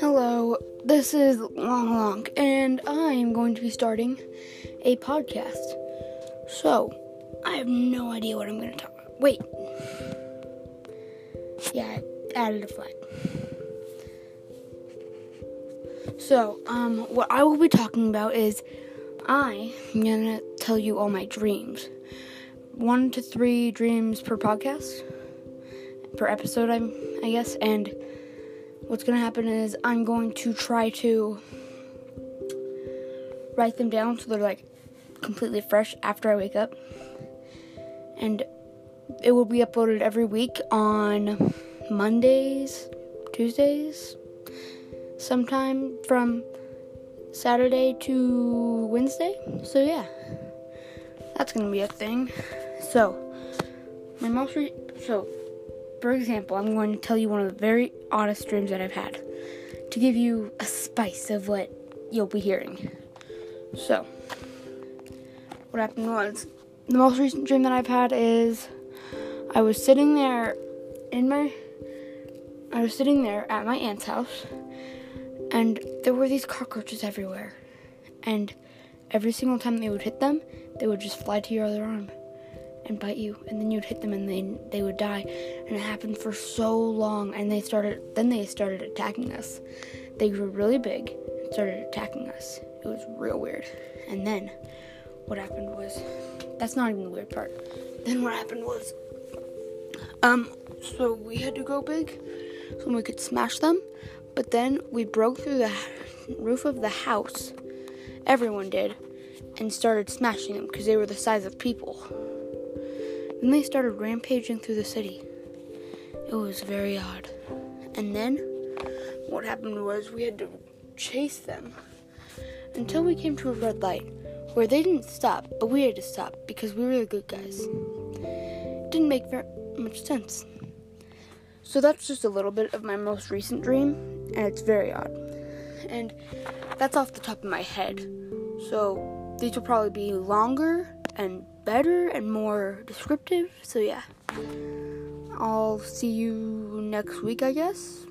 Hello, this is Long Long, and I am going to be starting a podcast. So, I have no idea what I'm going to talk about. Wait. Yeah, I added a flag. So, um, what I will be talking about is I am going to tell you all my dreams. One to three dreams per podcast, per episode, I'm, I guess, and what's going to happen is I'm going to try to write them down so they're like completely fresh after I wake up. And it will be uploaded every week on Mondays, Tuesdays, sometime from Saturday to Wednesday. So, yeah, that's to be a thing. So, my most re- so for example, I'm going to tell you one of the very oddest dreams that I've had to give you a spice of what you'll be hearing. So, what happened was the most recent dream that I've had is I was sitting there in my I was sitting there at my aunt's house and there were these cockroaches everywhere. And every single time they would hit them, they would just fly to your other arm and bite you, and then you'd hit them and they they would die. And it happened for so long, and they started then they started attacking us. They grew really big and started attacking us. It was real weird. And then what happened was that's not even the weird part. Then what happened was um so we had to go big so we could smash them, but then we broke through the roof of the house. Everyone did and started smashing them because they were the size of people. Then they started rampaging through the city. It was very odd. And then what happened was we had to chase them until we came to a red light where they didn't stop, but we had to stop because we were the good guys. It didn't make very much sense. So that's just a little bit of my most recent dream, and it's very odd. And that's off the top of my head. So these will probably be longer and better and more descriptive. So, yeah. I'll see you next week, I guess.